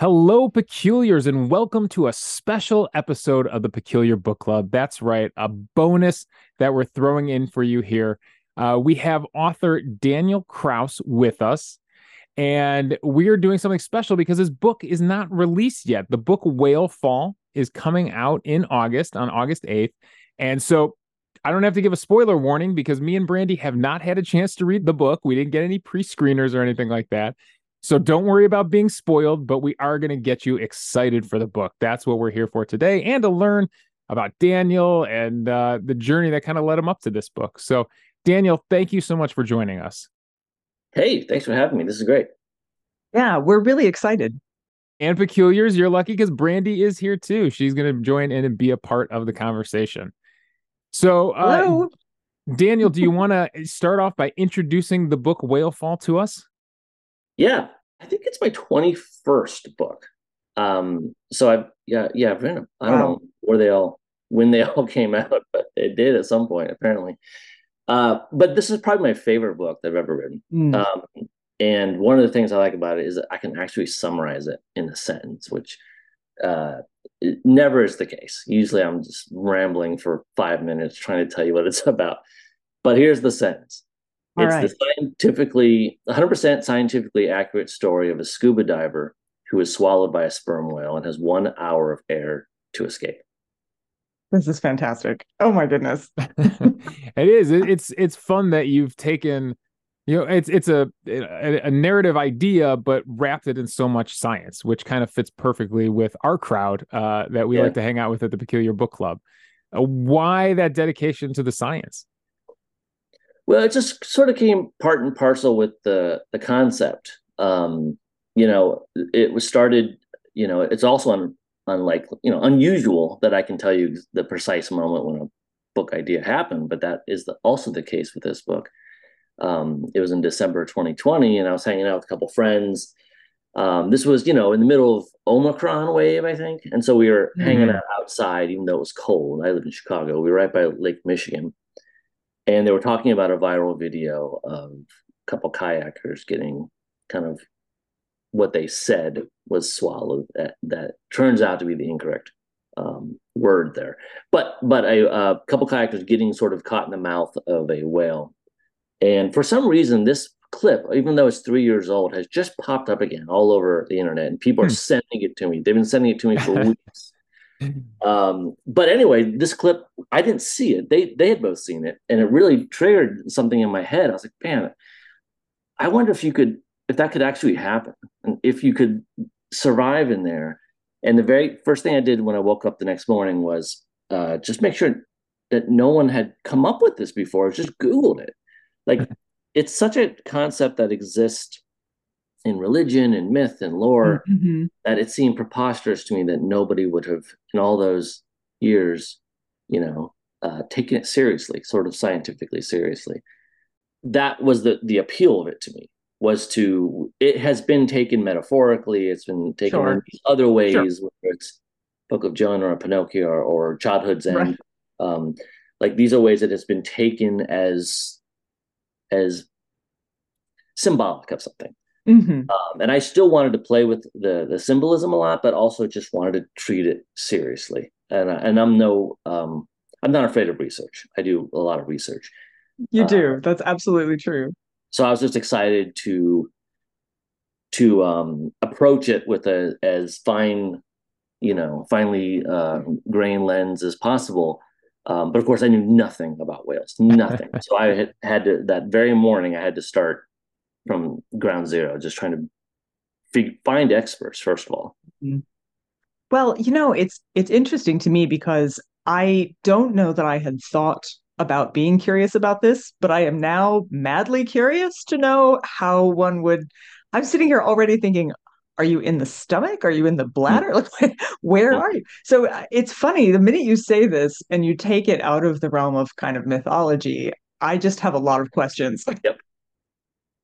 Hello, peculiars, and welcome to a special episode of the Peculiar Book Club. That's right, a bonus that we're throwing in for you here. Uh, we have author Daniel Kraus with us, and we are doing something special because his book is not released yet. The book Whalefall is coming out in August, on August 8th. And so I don't have to give a spoiler warning because me and Brandy have not had a chance to read the book. We didn't get any pre screeners or anything like that. So don't worry about being spoiled, but we are going to get you excited for the book. That's what we're here for today and to learn about Daniel and uh, the journey that kind of led him up to this book. So, Daniel, thank you so much for joining us. Hey, thanks for having me. This is great. Yeah, we're really excited. And Peculiars, you're lucky because Brandy is here too. She's going to join in and be a part of the conversation. So, uh, Daniel, do you want to start off by introducing the book Whalefall to us? Yeah, I think it's my 21st book. Um, so I've yeah, yeah, I've written I don't wow. know where they all when they all came out, but it did at some point, apparently. Uh, but this is probably my favorite book that I've ever written. Mm. Um, and one of the things I like about it is that I can actually summarize it in a sentence, which uh, never is the case. Usually I'm just rambling for five minutes trying to tell you what it's about. But here's the sentence all it's right. the scientifically 100% scientifically accurate story of a scuba diver who is swallowed by a sperm whale and has one hour of air to escape. This is fantastic. Oh my goodness. it is. It's it's fun that you've taken you know it's it's a, a, a narrative idea but wrapped it in so much science which kind of fits perfectly with our crowd uh, that we yeah. like to hang out with at the peculiar book club uh, why that dedication to the science well, it just sort of came part and parcel with the the concept. Um, you know, it was started. You know, it's also un, unlike you know unusual that I can tell you the precise moment when a book idea happened, but that is the, also the case with this book. Um, it was in December 2020, and I was hanging out with a couple friends. Um, this was, you know, in the middle of Omicron wave, I think, and so we were mm-hmm. hanging out outside, even though it was cold. I live in Chicago. We were right by Lake Michigan, and they were talking about a viral video of a couple kayakers getting kind of what they said was swallowed that, that turns out to be the incorrect um, word there. But but a, a couple kayakers getting sort of caught in the mouth of a whale. And for some reason this clip even though it's three years old has just popped up again all over the internet and people are hmm. sending it to me. They've been sending it to me for weeks um, but anyway, this clip, I didn't see it. They they had both seen it, and it really triggered something in my head. I was like, man, I wonder if you could, if that could actually happen, and if you could survive in there. And the very first thing I did when I woke up the next morning was uh, just make sure that no one had come up with this before. I just Googled it. Like it's such a concept that exists in religion and myth and lore mm-hmm. that it seemed preposterous to me that nobody would have in all those years you know uh, taken it seriously sort of scientifically seriously that was the the appeal of it to me was to it has been taken metaphorically it's been taken sure. in other ways sure. whether it's book of jonah or pinocchio or, or childhood's end right. um, like these are ways that it's been taken as as symbolic of something Mm-hmm. Um, and I still wanted to play with the the symbolism a lot, but also just wanted to treat it seriously. And and I'm no um, I'm not afraid of research. I do a lot of research. You uh, do. That's absolutely true. So I was just excited to to um, approach it with a as fine, you know, finely uh, grain lens as possible. Um, but of course, I knew nothing about whales, nothing. so I had, had to that very morning. I had to start from ground zero, just trying to find experts first of all. Mm-hmm. Well, you know, it's it's interesting to me because I don't know that I had thought about being curious about this, but I am now madly curious to know how one would. I'm sitting here already thinking, are you in the stomach? Are you in the bladder? Like, where are you? So uh, it's funny. The minute you say this and you take it out of the realm of kind of mythology, I just have a lot of questions. Yep.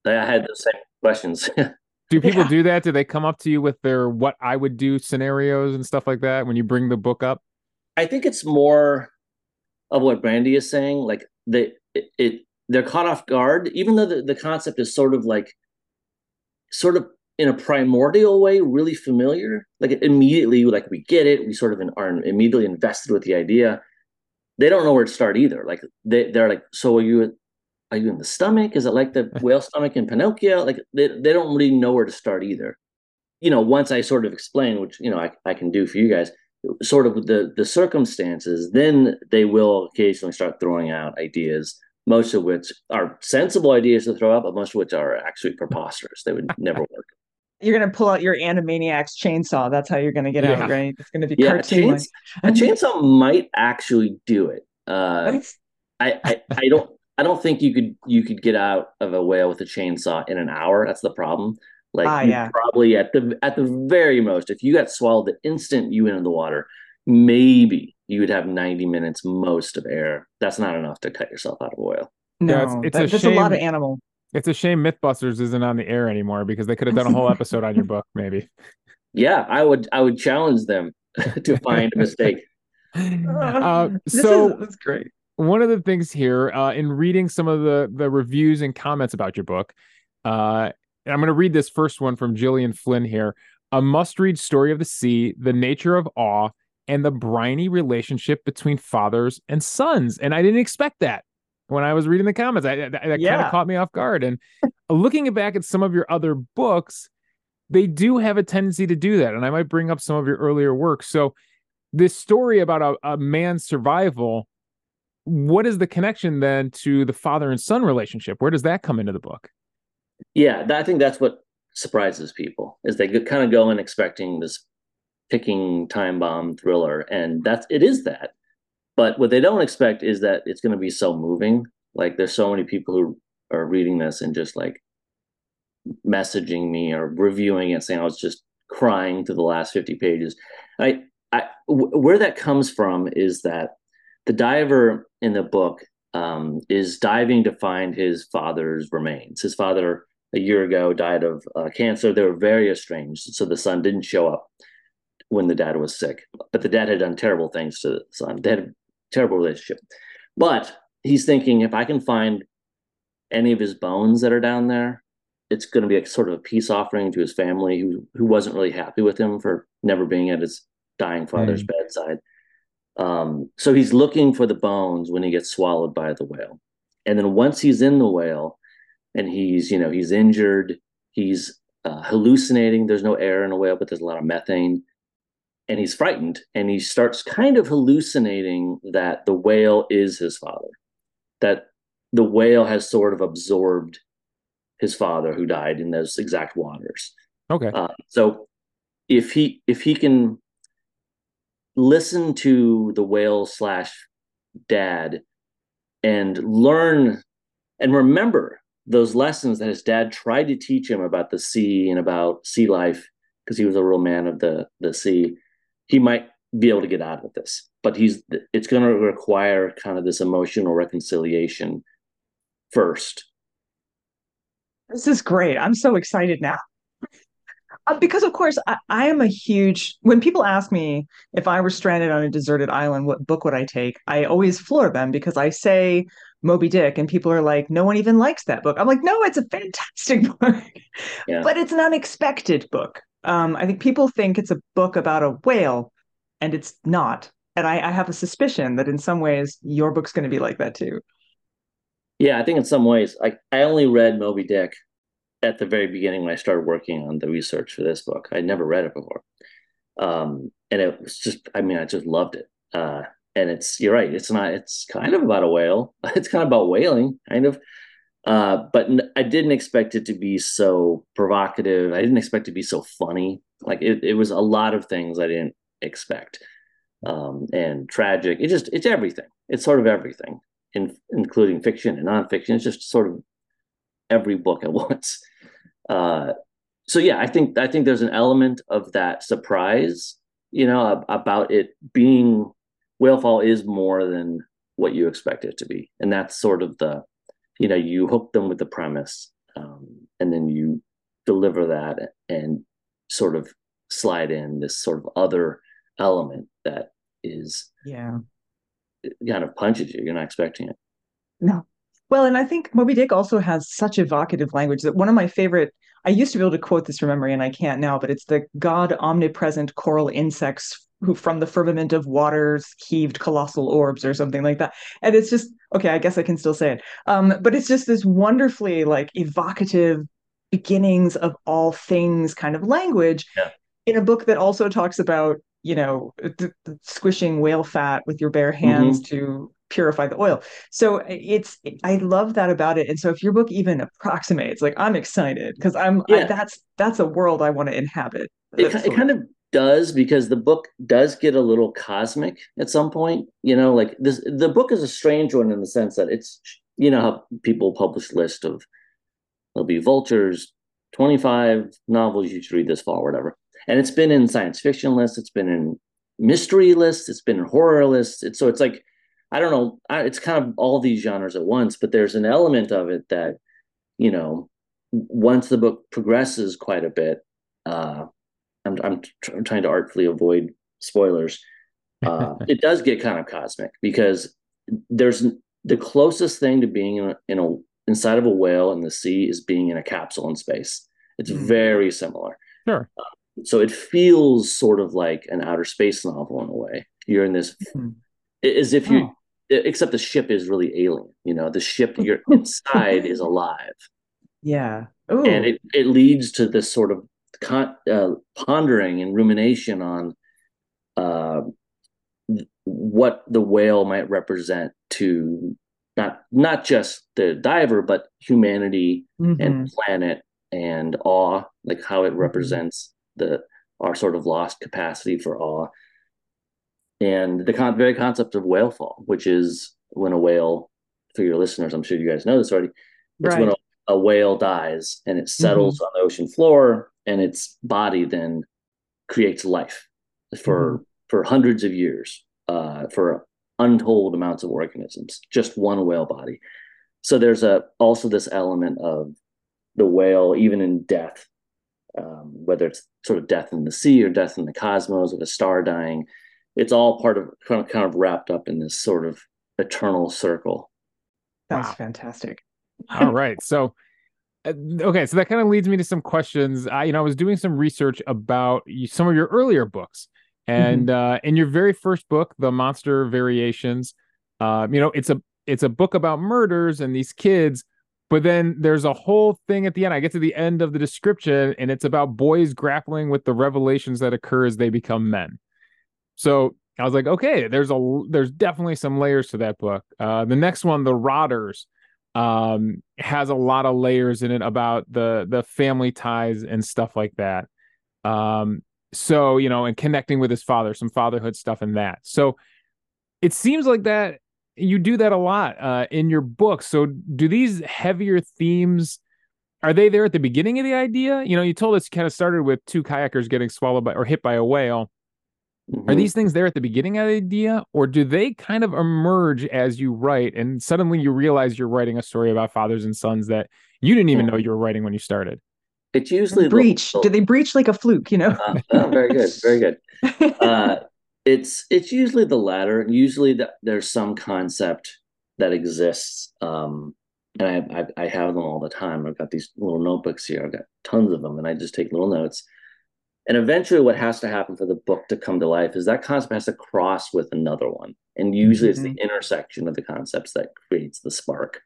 I had the same questions. do people yeah. do that? Do they come up to you with their what I would do scenarios and stuff like that when you bring the book up? I think it's more of what Brandy is saying. Like they it, it they're caught off guard, even though the, the concept is sort of like sort of in a primordial way really familiar. Like immediately, like we get it. We sort of are immediately invested with the idea. They don't know where to start either. Like they they're like, so are you are you in the stomach? Is it like the whale stomach in Pinocchio? Like they, they don't really know where to start either. You know, once I sort of explain, which you know I, I can do for you guys, sort of the the circumstances, then they will occasionally start throwing out ideas most of which are sensible ideas to throw out, but most of which are actually preposterous. They would never work. You're gonna pull out your Animaniacs chainsaw. That's how you're gonna get yeah. out, right? It's gonna be yeah, cartoon. Chains- a chainsaw might actually do it. Uh, I, I I don't I don't think you could you could get out of a whale with a chainsaw in an hour. That's the problem. Like ah, yeah. probably at the at the very most, if you got swallowed the instant you went in the water, maybe you would have 90 minutes most of air. That's not enough to cut yourself out of oil. No, yeah, it's, it's that, a that's shame. a lot of animal. It's a shame Mythbusters isn't on the air anymore because they could have done a whole episode on your book, maybe. Yeah, I would. I would challenge them to find a mistake. Uh, so is, that's great. One of the things here, uh, in reading some of the the reviews and comments about your book, uh, I'm going to read this first one from Gillian Flynn here. A must-read story of the sea, the nature of awe, and the briny relationship between fathers and sons. And I didn't expect that when I was reading the comments. I, that, that yeah. kind of caught me off guard. And looking back at some of your other books, they do have a tendency to do that. And I might bring up some of your earlier work. So, this story about a, a man's survival, what is the connection then to the father and son relationship? Where does that come into the book? Yeah, I think that's what surprises people is they kind of go in expecting this ticking time bomb thriller and that's it is that but what they don't expect is that it's going to be so moving like there's so many people who are reading this and just like messaging me or reviewing it saying i was just crying through the last 50 pages i i where that comes from is that the diver in the book um, is diving to find his father's remains his father a year ago died of uh, cancer they were very estranged so the son didn't show up when the dad was sick. But the dad had done terrible things to the son. They had a terrible relationship. But he's thinking if I can find any of his bones that are down there, it's going to be a sort of a peace offering to his family who who wasn't really happy with him for never being at his dying father's mm. bedside. Um, so he's looking for the bones when he gets swallowed by the whale. And then once he's in the whale and he's, you know, he's injured, he's uh, hallucinating. There's no air in a whale, but there's a lot of methane and he's frightened and he starts kind of hallucinating that the whale is his father that the whale has sort of absorbed his father who died in those exact waters okay uh, so if he if he can listen to the whale slash dad and learn and remember those lessons that his dad tried to teach him about the sea and about sea life because he was a real man of the the sea. He might be able to get out of this but he's it's going to require kind of this emotional reconciliation first. This is great. I'm so excited now uh, because of course I, I, am a huge when people ask me if i were stranded on a deserted island what book would i take i always floor them because i say moby dick and people are like no one even likes that book i'm like no it's a fantastic book yeah. but it's an unexpected book um, I think people think it's a book about a whale, and it's not. And I, I have a suspicion that in some ways your book's going to be like that too. Yeah, I think in some ways, I, I only read Moby Dick at the very beginning when I started working on the research for this book. I'd never read it before. Um, and it was just, I mean, I just loved it. Uh, and it's, you're right, it's not, it's kind of about a whale. It's kind of about whaling, kind of. Uh, but I didn't expect it to be so provocative. I didn't expect it to be so funny. Like it, it was a lot of things I didn't expect. Um, and tragic. It just it's everything. It's sort of everything, in, including fiction and nonfiction. It's just sort of every book at once. Uh, so yeah, I think I think there's an element of that surprise, you know, about it being Whalefall is more than what you expect it to be, and that's sort of the you know you hook them with the premise um, and then you deliver that and sort of slide in this sort of other element that is yeah. kind of punches you. You're not expecting it. No well and i think moby dick also has such evocative language that one of my favorite I used to be able to quote this from memory and I can't now, but it's the God omnipresent coral insects who from the firmament of waters heaved colossal orbs or something like that. And it's just okay, I guess I can still say it. Um, but it's just this wonderfully like evocative beginnings of all things kind of language yeah. in a book that also talks about you know th- th- squishing whale fat with your bare hands mm-hmm. to purify the oil. So uh, it's i love that about it. And so if your book even approximates like i'm excited because i'm yeah. I, that's that's a world i want to inhabit. It, it kind of does because the book does get a little cosmic at some point you know like this the book is a strange one in the sense that it's you know how people publish list of there'll be vultures 25 novels you should read this fall whatever. And it's been in science fiction lists it's been in mystery lists it's been in horror lists. It's, so it's like i don't know it's kind of all these genres at once but there's an element of it that you know once the book progresses quite a bit uh i'm, I'm, tr- I'm trying to artfully avoid spoilers uh it does get kind of cosmic because there's the closest thing to being in a, in a inside of a whale in the sea is being in a capsule in space it's mm. very similar sure uh, so it feels sort of like an outer space novel in a way. You're in this mm-hmm. As if you, oh. except the ship is really alien. You know, the ship you're inside is alive. Yeah, Ooh. and it it leads to this sort of con- uh, pondering and rumination on uh, what the whale might represent to not not just the diver but humanity mm-hmm. and planet and awe like how it mm-hmm. represents the our sort of lost capacity for awe and the con- very concept of whale fall which is when a whale for your listeners i'm sure you guys know this already it's right. when a, a, whale dies and it settles mm-hmm. on the ocean floor and its body then creates life for mm-hmm. for hundreds of years uh, for untold amounts of organisms just one whale body so there's a also this element of the whale even in death um, whether it's sort of death in the sea or death in the cosmos or a star dying. It's all part of kind of, kind of wrapped up in this sort of eternal circle. That's wow. fantastic. all right. So, uh, okay. So that kind of leads me to some questions. I, you know, I was doing some research about some of your earlier books. And mm-hmm. uh, in your very first book, The Monster Variations, uh, you know, it's a it's a book about murders and these kids but then there's a whole thing at the end. I get to the end of the description, and it's about boys grappling with the revelations that occur as they become men. So I was like, okay, there's a there's definitely some layers to that book. Uh, the next one, The Rotters, um, has a lot of layers in it about the the family ties and stuff like that. Um, so you know, and connecting with his father, some fatherhood stuff in that. So it seems like that you do that a lot uh, in your book. So do these heavier themes are they there at the beginning of the idea? You know, you told us you kind of started with two kayakers getting swallowed by or hit by a whale. Mm-hmm. Are these things there at the beginning of the idea, or do they kind of emerge as you write, and suddenly you realize you're writing a story about fathers and sons that you didn't even know you were writing when you started? It's usually breach. The, do they breach like a fluke? You know. Uh, oh, very good, very good. Uh, it's it's usually the latter. Usually, that there's some concept that exists, um, and I, I, I have them all the time. I've got these little notebooks here. I've got tons of them, and I just take little notes. And eventually, what has to happen for the book to come to life is that concept has to cross with another one, and usually mm-hmm. it's the mm-hmm. intersection of the concepts that creates the spark.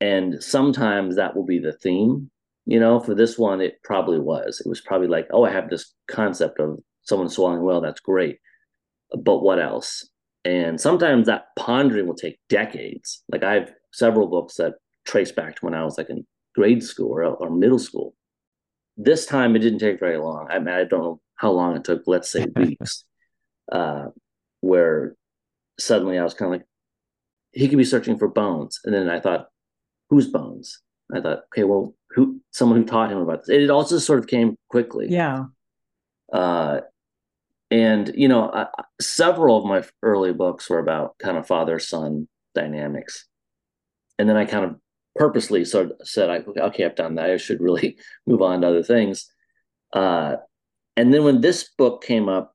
And sometimes that will be the theme. You know, for this one, it probably was. It was probably like, oh, I have this concept of someone swallowing well. That's great but what else? And sometimes that pondering will take decades. Like I have several books that trace back to when I was like in grade school or, or middle school. This time it didn't take very long. I mean, I don't know how long it took, let's say weeks, uh, where suddenly I was kind of like, he could be searching for bones. And then I thought, whose bones? I thought, okay, well, who someone who taught him about this. It also sort of came quickly. Yeah. Uh, and you know uh, several of my early books were about kind of father son dynamics and then i kind of purposely sort of said okay i've done that. I should really move on to other things. Uh, and then when this book came up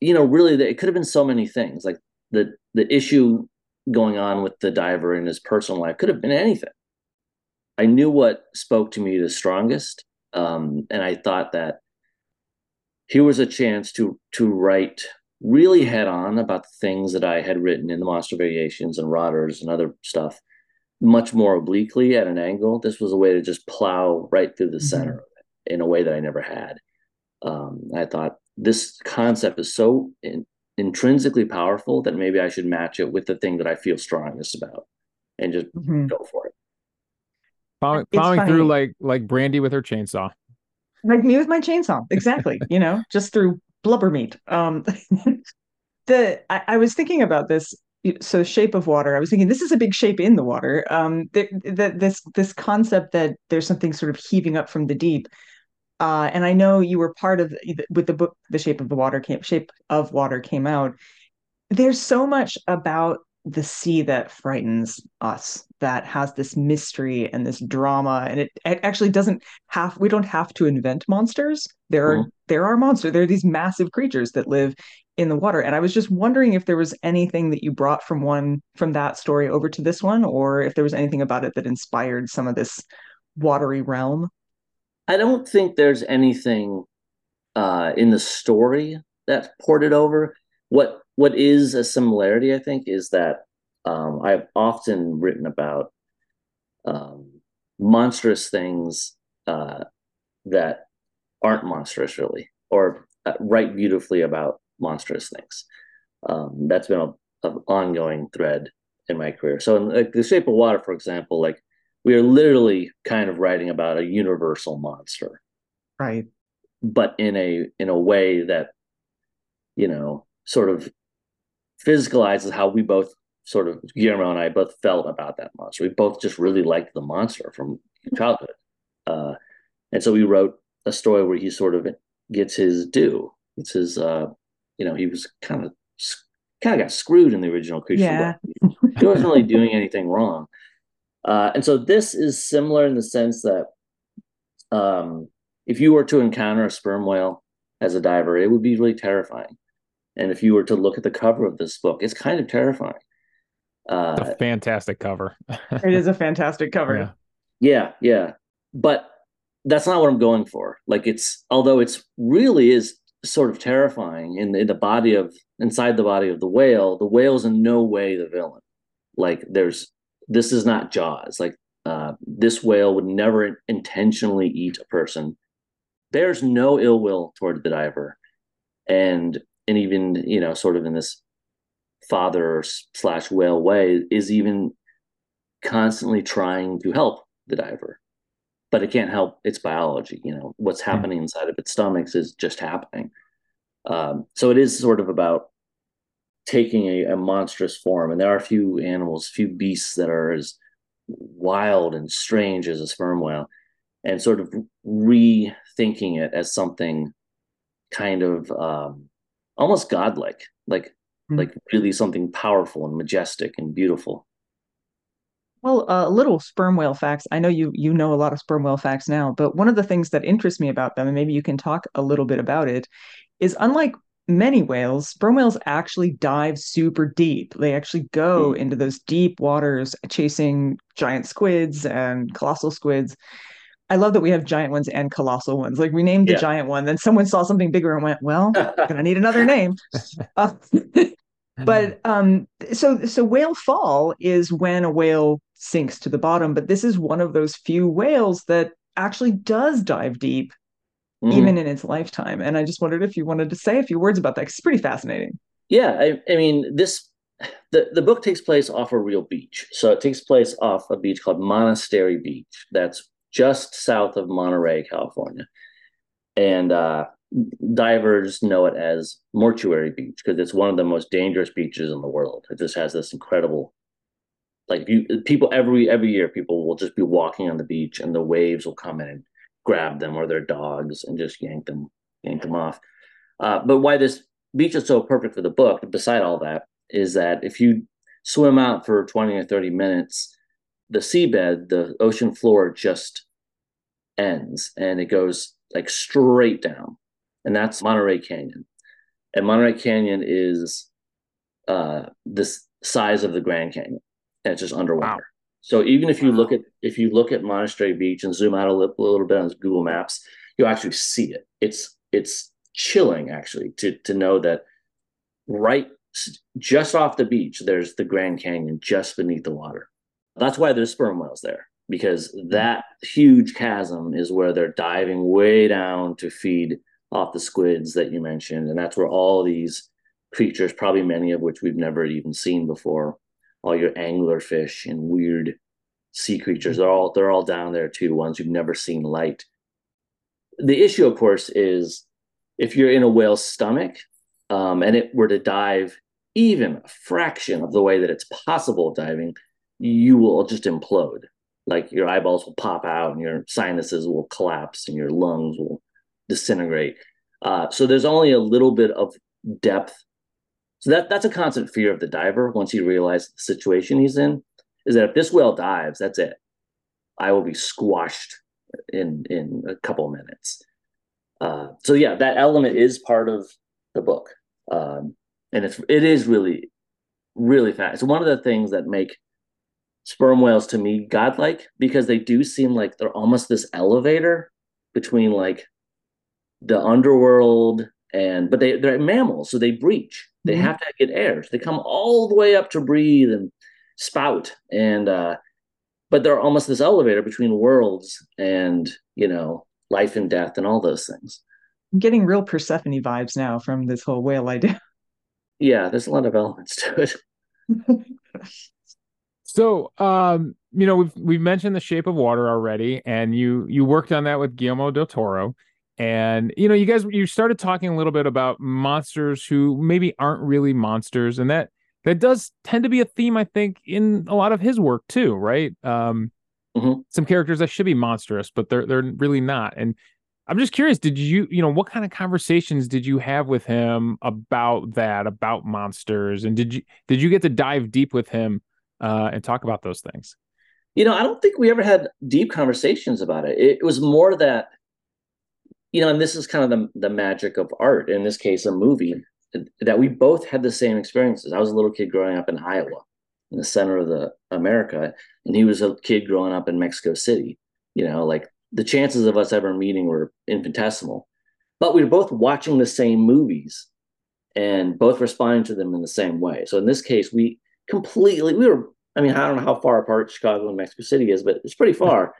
you know really it could have been so many things like the the issue going on with the diver in his personal life could have been anything. I knew what spoke to me the strongest Um, and I thought that here was a chance to to write really head on about the things that I had written in the Monster Variations and Rotters and other stuff, much more obliquely at an angle. This was a way to just plow right through the mm-hmm. center of it in a way that I never had. Um, I thought this concept is so in, intrinsically powerful that maybe I should match it with the thing that I feel strongest about and just mm-hmm. go for it. Plowing, plowing through like like Brandy with her chainsaw. Like me with my chainsaw, exactly. you know, just through blubber meat. Um, the I, I, was thinking about this. So, shape of water. I was thinking this is a big shape in the water. Um, that this this concept that there's something sort of heaving up from the deep. Uh, and I know you were part of with the book, The Shape of the Water came Shape of Water came out. There's so much about the sea that frightens us that has this mystery and this drama and it, it actually doesn't have we don't have to invent monsters there are mm-hmm. there are monsters there are these massive creatures that live in the water. And i was just wondering if there was anything that you brought from one from that story over to this one or if there was anything about it that inspired some of this watery realm. I don't think there's anything uh, in the story that's ported over. What what is a similarity, I think, is that um, I've often written about um, monstrous things uh, that aren't monstrous, really, or uh, write beautifully about monstrous things. Um, that's been an ongoing thread in my career. So, in like, The Shape of Water, for example, like we are literally kind of writing about a universal monster, right? But in a in a way that you know sort of physicalizes how we both sort of Guillermo and I both felt about that monster. We both just really liked the monster from childhood, uh, and so we wrote a story where he sort of gets his due. It's his, uh, you know, he was kind of kind of got screwed in the original creature. Yeah. he wasn't really doing anything wrong, uh, and so this is similar in the sense that um, if you were to encounter a sperm whale as a diver, it would be really terrifying. And if you were to look at the cover of this book, it's kind of terrifying. Uh, a fantastic cover. it is a fantastic cover. Yeah. yeah, yeah. But that's not what I'm going for. Like it's although it's really is sort of terrifying in, in the body of inside the body of the whale, the whale's in no way the villain. Like there's this is not Jaws. Like uh, this whale would never intentionally eat a person. There's no ill will toward the diver. And and even you know sort of in this father slash whale way is even constantly trying to help the diver but it can't help its biology you know what's happening mm-hmm. inside of its stomachs is just happening um, so it is sort of about taking a, a, monstrous form and there are a few animals few beasts that are as wild and strange as a sperm whale and sort of rethinking it as something kind of um, almost godlike, like mm-hmm. like really something powerful and majestic and beautiful. Well, a uh, little sperm whale facts. I know you you know a lot of sperm whale facts now, but one of the things that interests me about them, and maybe you can talk a little bit about it, is unlike many whales, sperm whales actually dive super deep. They actually go mm. into those deep waters chasing giant squids and colossal squids. I love that we have giant ones and colossal ones. Like we named the yeah. giant one, then someone saw something bigger and went, "Well, gonna need another name." Uh, but um, so so whale fall is when a whale sinks to the bottom. But this is one of those few whales that actually does dive deep, mm-hmm. even in its lifetime. And I just wondered if you wanted to say a few words about that. Cause it's pretty fascinating. Yeah, I, I mean this the, the book takes place off a real beach. So it takes place off a beach called Monastery Beach. That's just south of Monterey, California. And uh, divers know it as Mortuary Beach because it's one of the most dangerous beaches in the world. It just has this incredible, like you, people every every year people will just be walking on the beach and the waves will come in and grab them or their dogs and just yank them yank them off. Uh, but why this beach is so perfect for the book, beside all that, is that if you swim out for 20 or 30 minutes the seabed, the ocean floor just ends and it goes like straight down. And that's Monterey Canyon. And Monterey Canyon is uh, this size of the Grand Canyon. And it's just underwater. So even if you wow. look at if you look at Monastery Beach and zoom out a little, a little bit on Google Maps, you'll actually see it. It's it's chilling actually to to know that right just off the beach there's the Grand Canyon just beneath the water. That's why there's sperm whales there because that huge chasm is where they're diving way down to feed off the squids that you mentioned and that's where all these creatures probably many of which we've never even seen before all your anglerfish and weird sea creatures they're all they're all down there too ones you've never seen light. The issue of course is if you're in a whale's stomach um, and it were to dive even a fraction of the way that it's possible diving you will just implode. Like your eyeballs will pop out and your sinuses will collapse and your lungs will disintegrate uh, so there's only a little bit of depth so that that's a constant fear of the diver once he realizes the situation he's in is that if this whale dives, that's it. I will be squashed in in a couple minutes. Uh, so yeah, that element is part of the book, um, and it's it is really really fast. It's one of the things that make sperm whales to me godlike because they do seem like they're almost this elevator between like the underworld and but they they're mammals, so they breach. They mm-hmm. have to get air. So they come all the way up to breathe and spout, and uh, but they're almost this elevator between worlds and you know life and death and all those things. I'm getting real Persephone vibes now from this whole whale idea. Yeah, there's a lot of elements to it. so, um, you know, we've we've mentioned the Shape of Water already, and you you worked on that with Guillermo del Toro and you know you guys you started talking a little bit about monsters who maybe aren't really monsters and that that does tend to be a theme i think in a lot of his work too right? Um mm-hmm. some characters that should be monstrous but they're they're really not. And i'm just curious did you you know what kind of conversations did you have with him about that about monsters? And did you did you get to dive deep with him uh and talk about those things? You know i don't think we ever had deep conversations about it. It was more that you know, and this is kind of the, the magic of art, in this case, a movie, that we both had the same experiences. I was a little kid growing up in Iowa, in the center of the America, and he was a kid growing up in Mexico City. You know, like the chances of us ever meeting were infinitesimal. But we were both watching the same movies and both responding to them in the same way. So in this case, we completely we were I mean, I don't know how far apart Chicago and Mexico City is, but it's pretty far.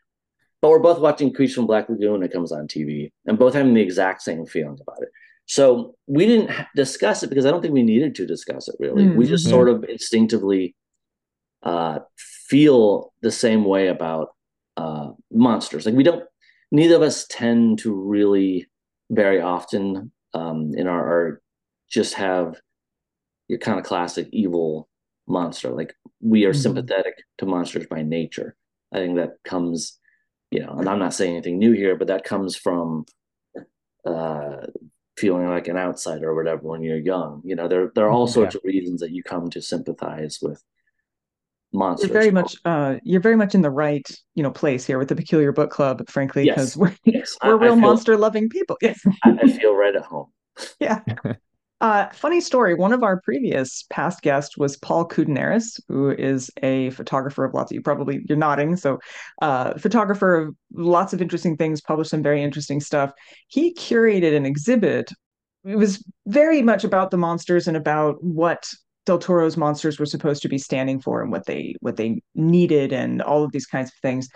But we're both watching Creatures from Black Lagoon when it comes on TV, and both having the exact same feelings about it. So we didn't discuss it because I don't think we needed to discuss it really. Mm-hmm. We just sort of instinctively uh, feel the same way about uh, monsters. Like we don't, neither of us tend to really very often um, in our art just have your kind of classic evil monster. Like we are mm-hmm. sympathetic to monsters by nature. I think that comes you know, and I'm not saying anything new here, but that comes from uh, feeling like an outsider or whatever when you're young. You know, there there are all sorts yeah. of reasons that you come to sympathize with monsters. You're very much uh, you're very much in the right you know place here with the Peculiar Book Club, frankly, because yes. we're yes. we're I, real monster loving people. Yes, I, I feel right at home. Yeah. Uh, funny story. One of our previous past guests was Paul Koudounaris, who is a photographer of lots of you probably you're nodding. So, uh, photographer of lots of interesting things, published some very interesting stuff. He curated an exhibit. It was very much about the monsters and about what Del Toro's monsters were supposed to be standing for and what they what they needed and all of these kinds of things.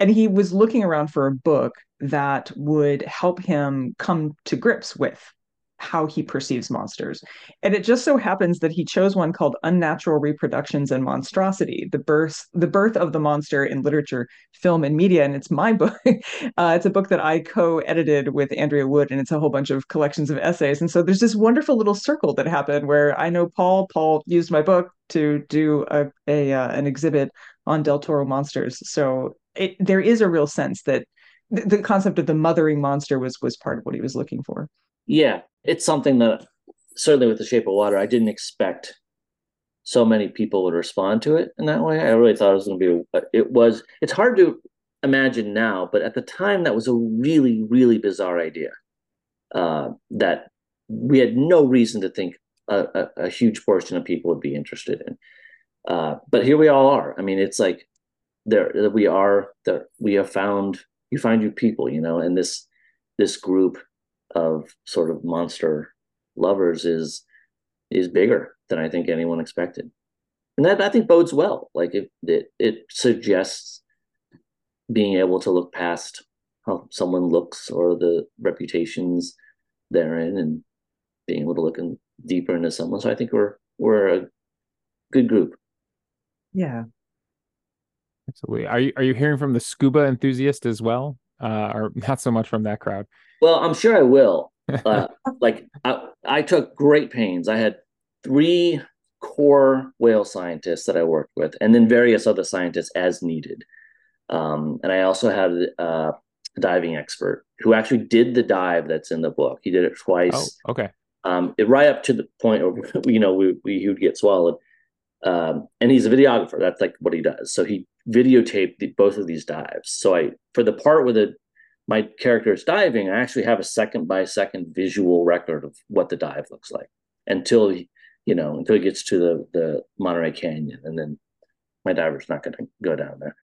And he was looking around for a book that would help him come to grips with how he perceives monsters. And it just so happens that he chose one called Unnatural Reproductions and Monstrosity, the birth the birth of the monster in literature, film, and media. And it's my book. Uh, it's a book that I co-edited with Andrea Wood, and it's a whole bunch of collections of essays. And so there's this wonderful little circle that happened where I know Paul. Paul used my book to do a, a uh, an exhibit on Del Toro monsters. So it, there is a real sense that the concept of the mothering monster was was part of what he was looking for. Yeah, it's something that certainly with the shape of water, I didn't expect so many people would respond to it in that way. I really thought it was going to be. It was. It's hard to imagine now, but at the time, that was a really, really bizarre idea. Uh, that we had no reason to think a, a, a, huge portion of people would be interested in. Uh, but here we all are. I mean, it's like there we are that we have found you find your people, you know, and this this group of sort of monster lovers is is bigger than I think anyone expected. And that I think bodes well. Like it it, it suggests being able to look past how someone looks or the reputations they're in and being able to look in, deeper into someone. So I think we're we're a good group. Yeah. Absolutely. Are you are you hearing from the scuba enthusiast as well? Uh, or not so much from that crowd? Well, I'm sure I will. Uh, like I, I took great pains. I had three core whale scientists that I worked with, and then various other scientists as needed. Um, and I also had uh, a diving expert who actually did the dive that's in the book. He did it twice. Oh, okay. Um, it right up to the point where you know we, we he would get swallowed. Um, and he's a videographer. That's like what he does. So he videotaped the, both of these dives. So I for the part where the my character is diving, I actually have a second by second visual record of what the dive looks like until he, you know until he gets to the the Monterey Canyon, and then my diver's not going to go down there.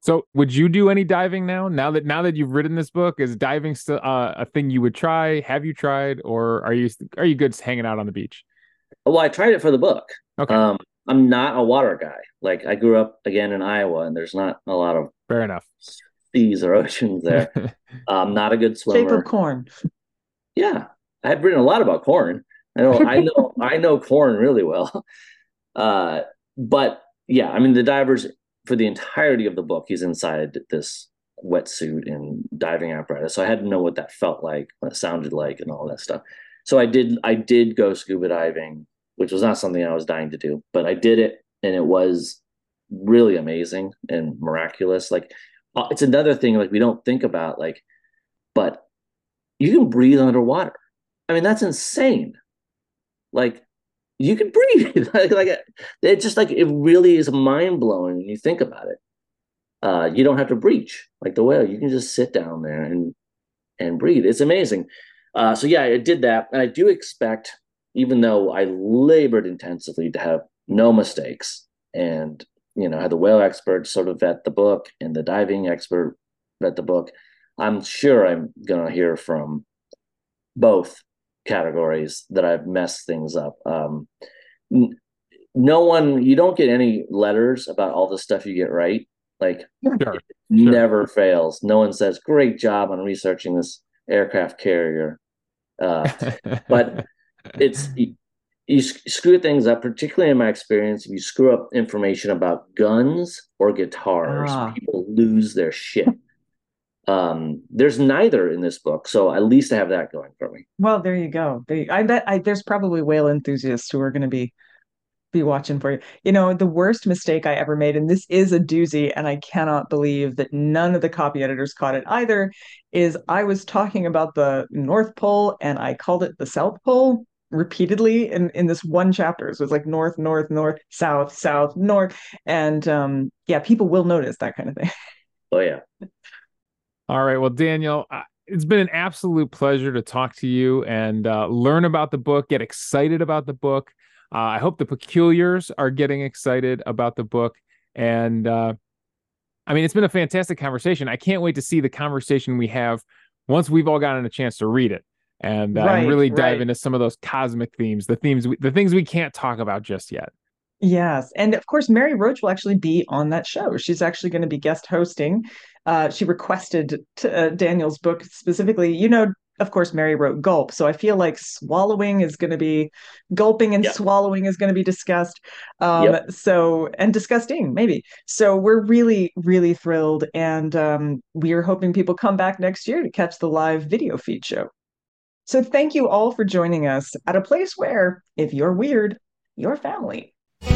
So, would you do any diving now? Now that now that you've written this book, is diving still uh, a thing you would try? Have you tried, or are you are you good hanging out on the beach? Well, I tried it for the book. Okay. Um, I'm not a water guy. Like I grew up again in Iowa, and there's not a lot of fair enough seas or oceans there. I'm not a good swimmer. Shape of corn. Yeah, I've written a lot about corn. I know, I know, I know corn really well. Uh, but yeah, I mean, the divers for the entirety of the book, he's inside this wetsuit and diving apparatus. So I had to know what that felt like, what it sounded like, and all that stuff. So I did, I did go scuba diving, which was not something I was dying to do, but I did it, and it was really amazing and miraculous. Like it's another thing like we don't think about, like, but you can breathe underwater. I mean, that's insane. Like you can breathe. Like, like it just like it really is mind blowing when you think about it. Uh you don't have to breach like the whale. You can just sit down there and and breathe. It's amazing. Uh so yeah i did that. And i do expect even though i labored intensively to have no mistakes and you know had the whale expert sort of vet the book and the diving expert vet the book i'm sure i'm gonna hear from both categories that I've messed things up. Um, n- no one, you don't get any letters about all the stuff you get right. Like, sure. never sure. fails. No one says, "Great job on researching this aircraft carrier," uh, but it's you, screw things up. Particularly in my experience, if you screw up information about guns or guitars, ah. people lose their shit. Um, there's neither in this book, so at least I have that going for me. Well, there you go. I bet I, there's probably whale enthusiasts who are going to be be watching for you. You know, the worst mistake I ever made, and this is a doozy, and I cannot believe that none of the copy editors caught it either, is I was talking about the North Pole and I called it the South Pole repeatedly in in this one chapter. So it was like north, north, north, south, south, north. And um yeah, people will notice that kind of thing. Oh yeah. All right. Well, Daniel, it's been an absolute pleasure to talk to you and uh, learn about the book, get excited about the book. Uh, I hope the peculiars are getting excited about the book. And uh, I mean, it's been a fantastic conversation. I can't wait to see the conversation we have once we've all gotten a chance to read it and, uh, right, really dive right. into some of those cosmic themes, the themes, we, the things we can't talk about just yet. Yes. And of course, Mary Roach will actually be on that show. She's actually going to be guest hosting. Uh, she requested to, uh, Daniel's book specifically. You know, of course, Mary wrote Gulp. So I feel like swallowing is going to be, gulping and yep. swallowing is going to be discussed. Um, yep. So, and disgusting, maybe. So we're really, really thrilled. And um, we are hoping people come back next year to catch the live video feed show. So thank you all for joining us at a place where, if you're weird, you're family. You